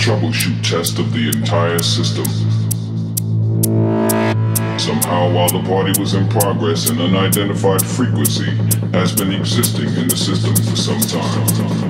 troubleshoot test of the entire system. Somehow, while the party was in progress, an unidentified frequency has been existing in the system for some time.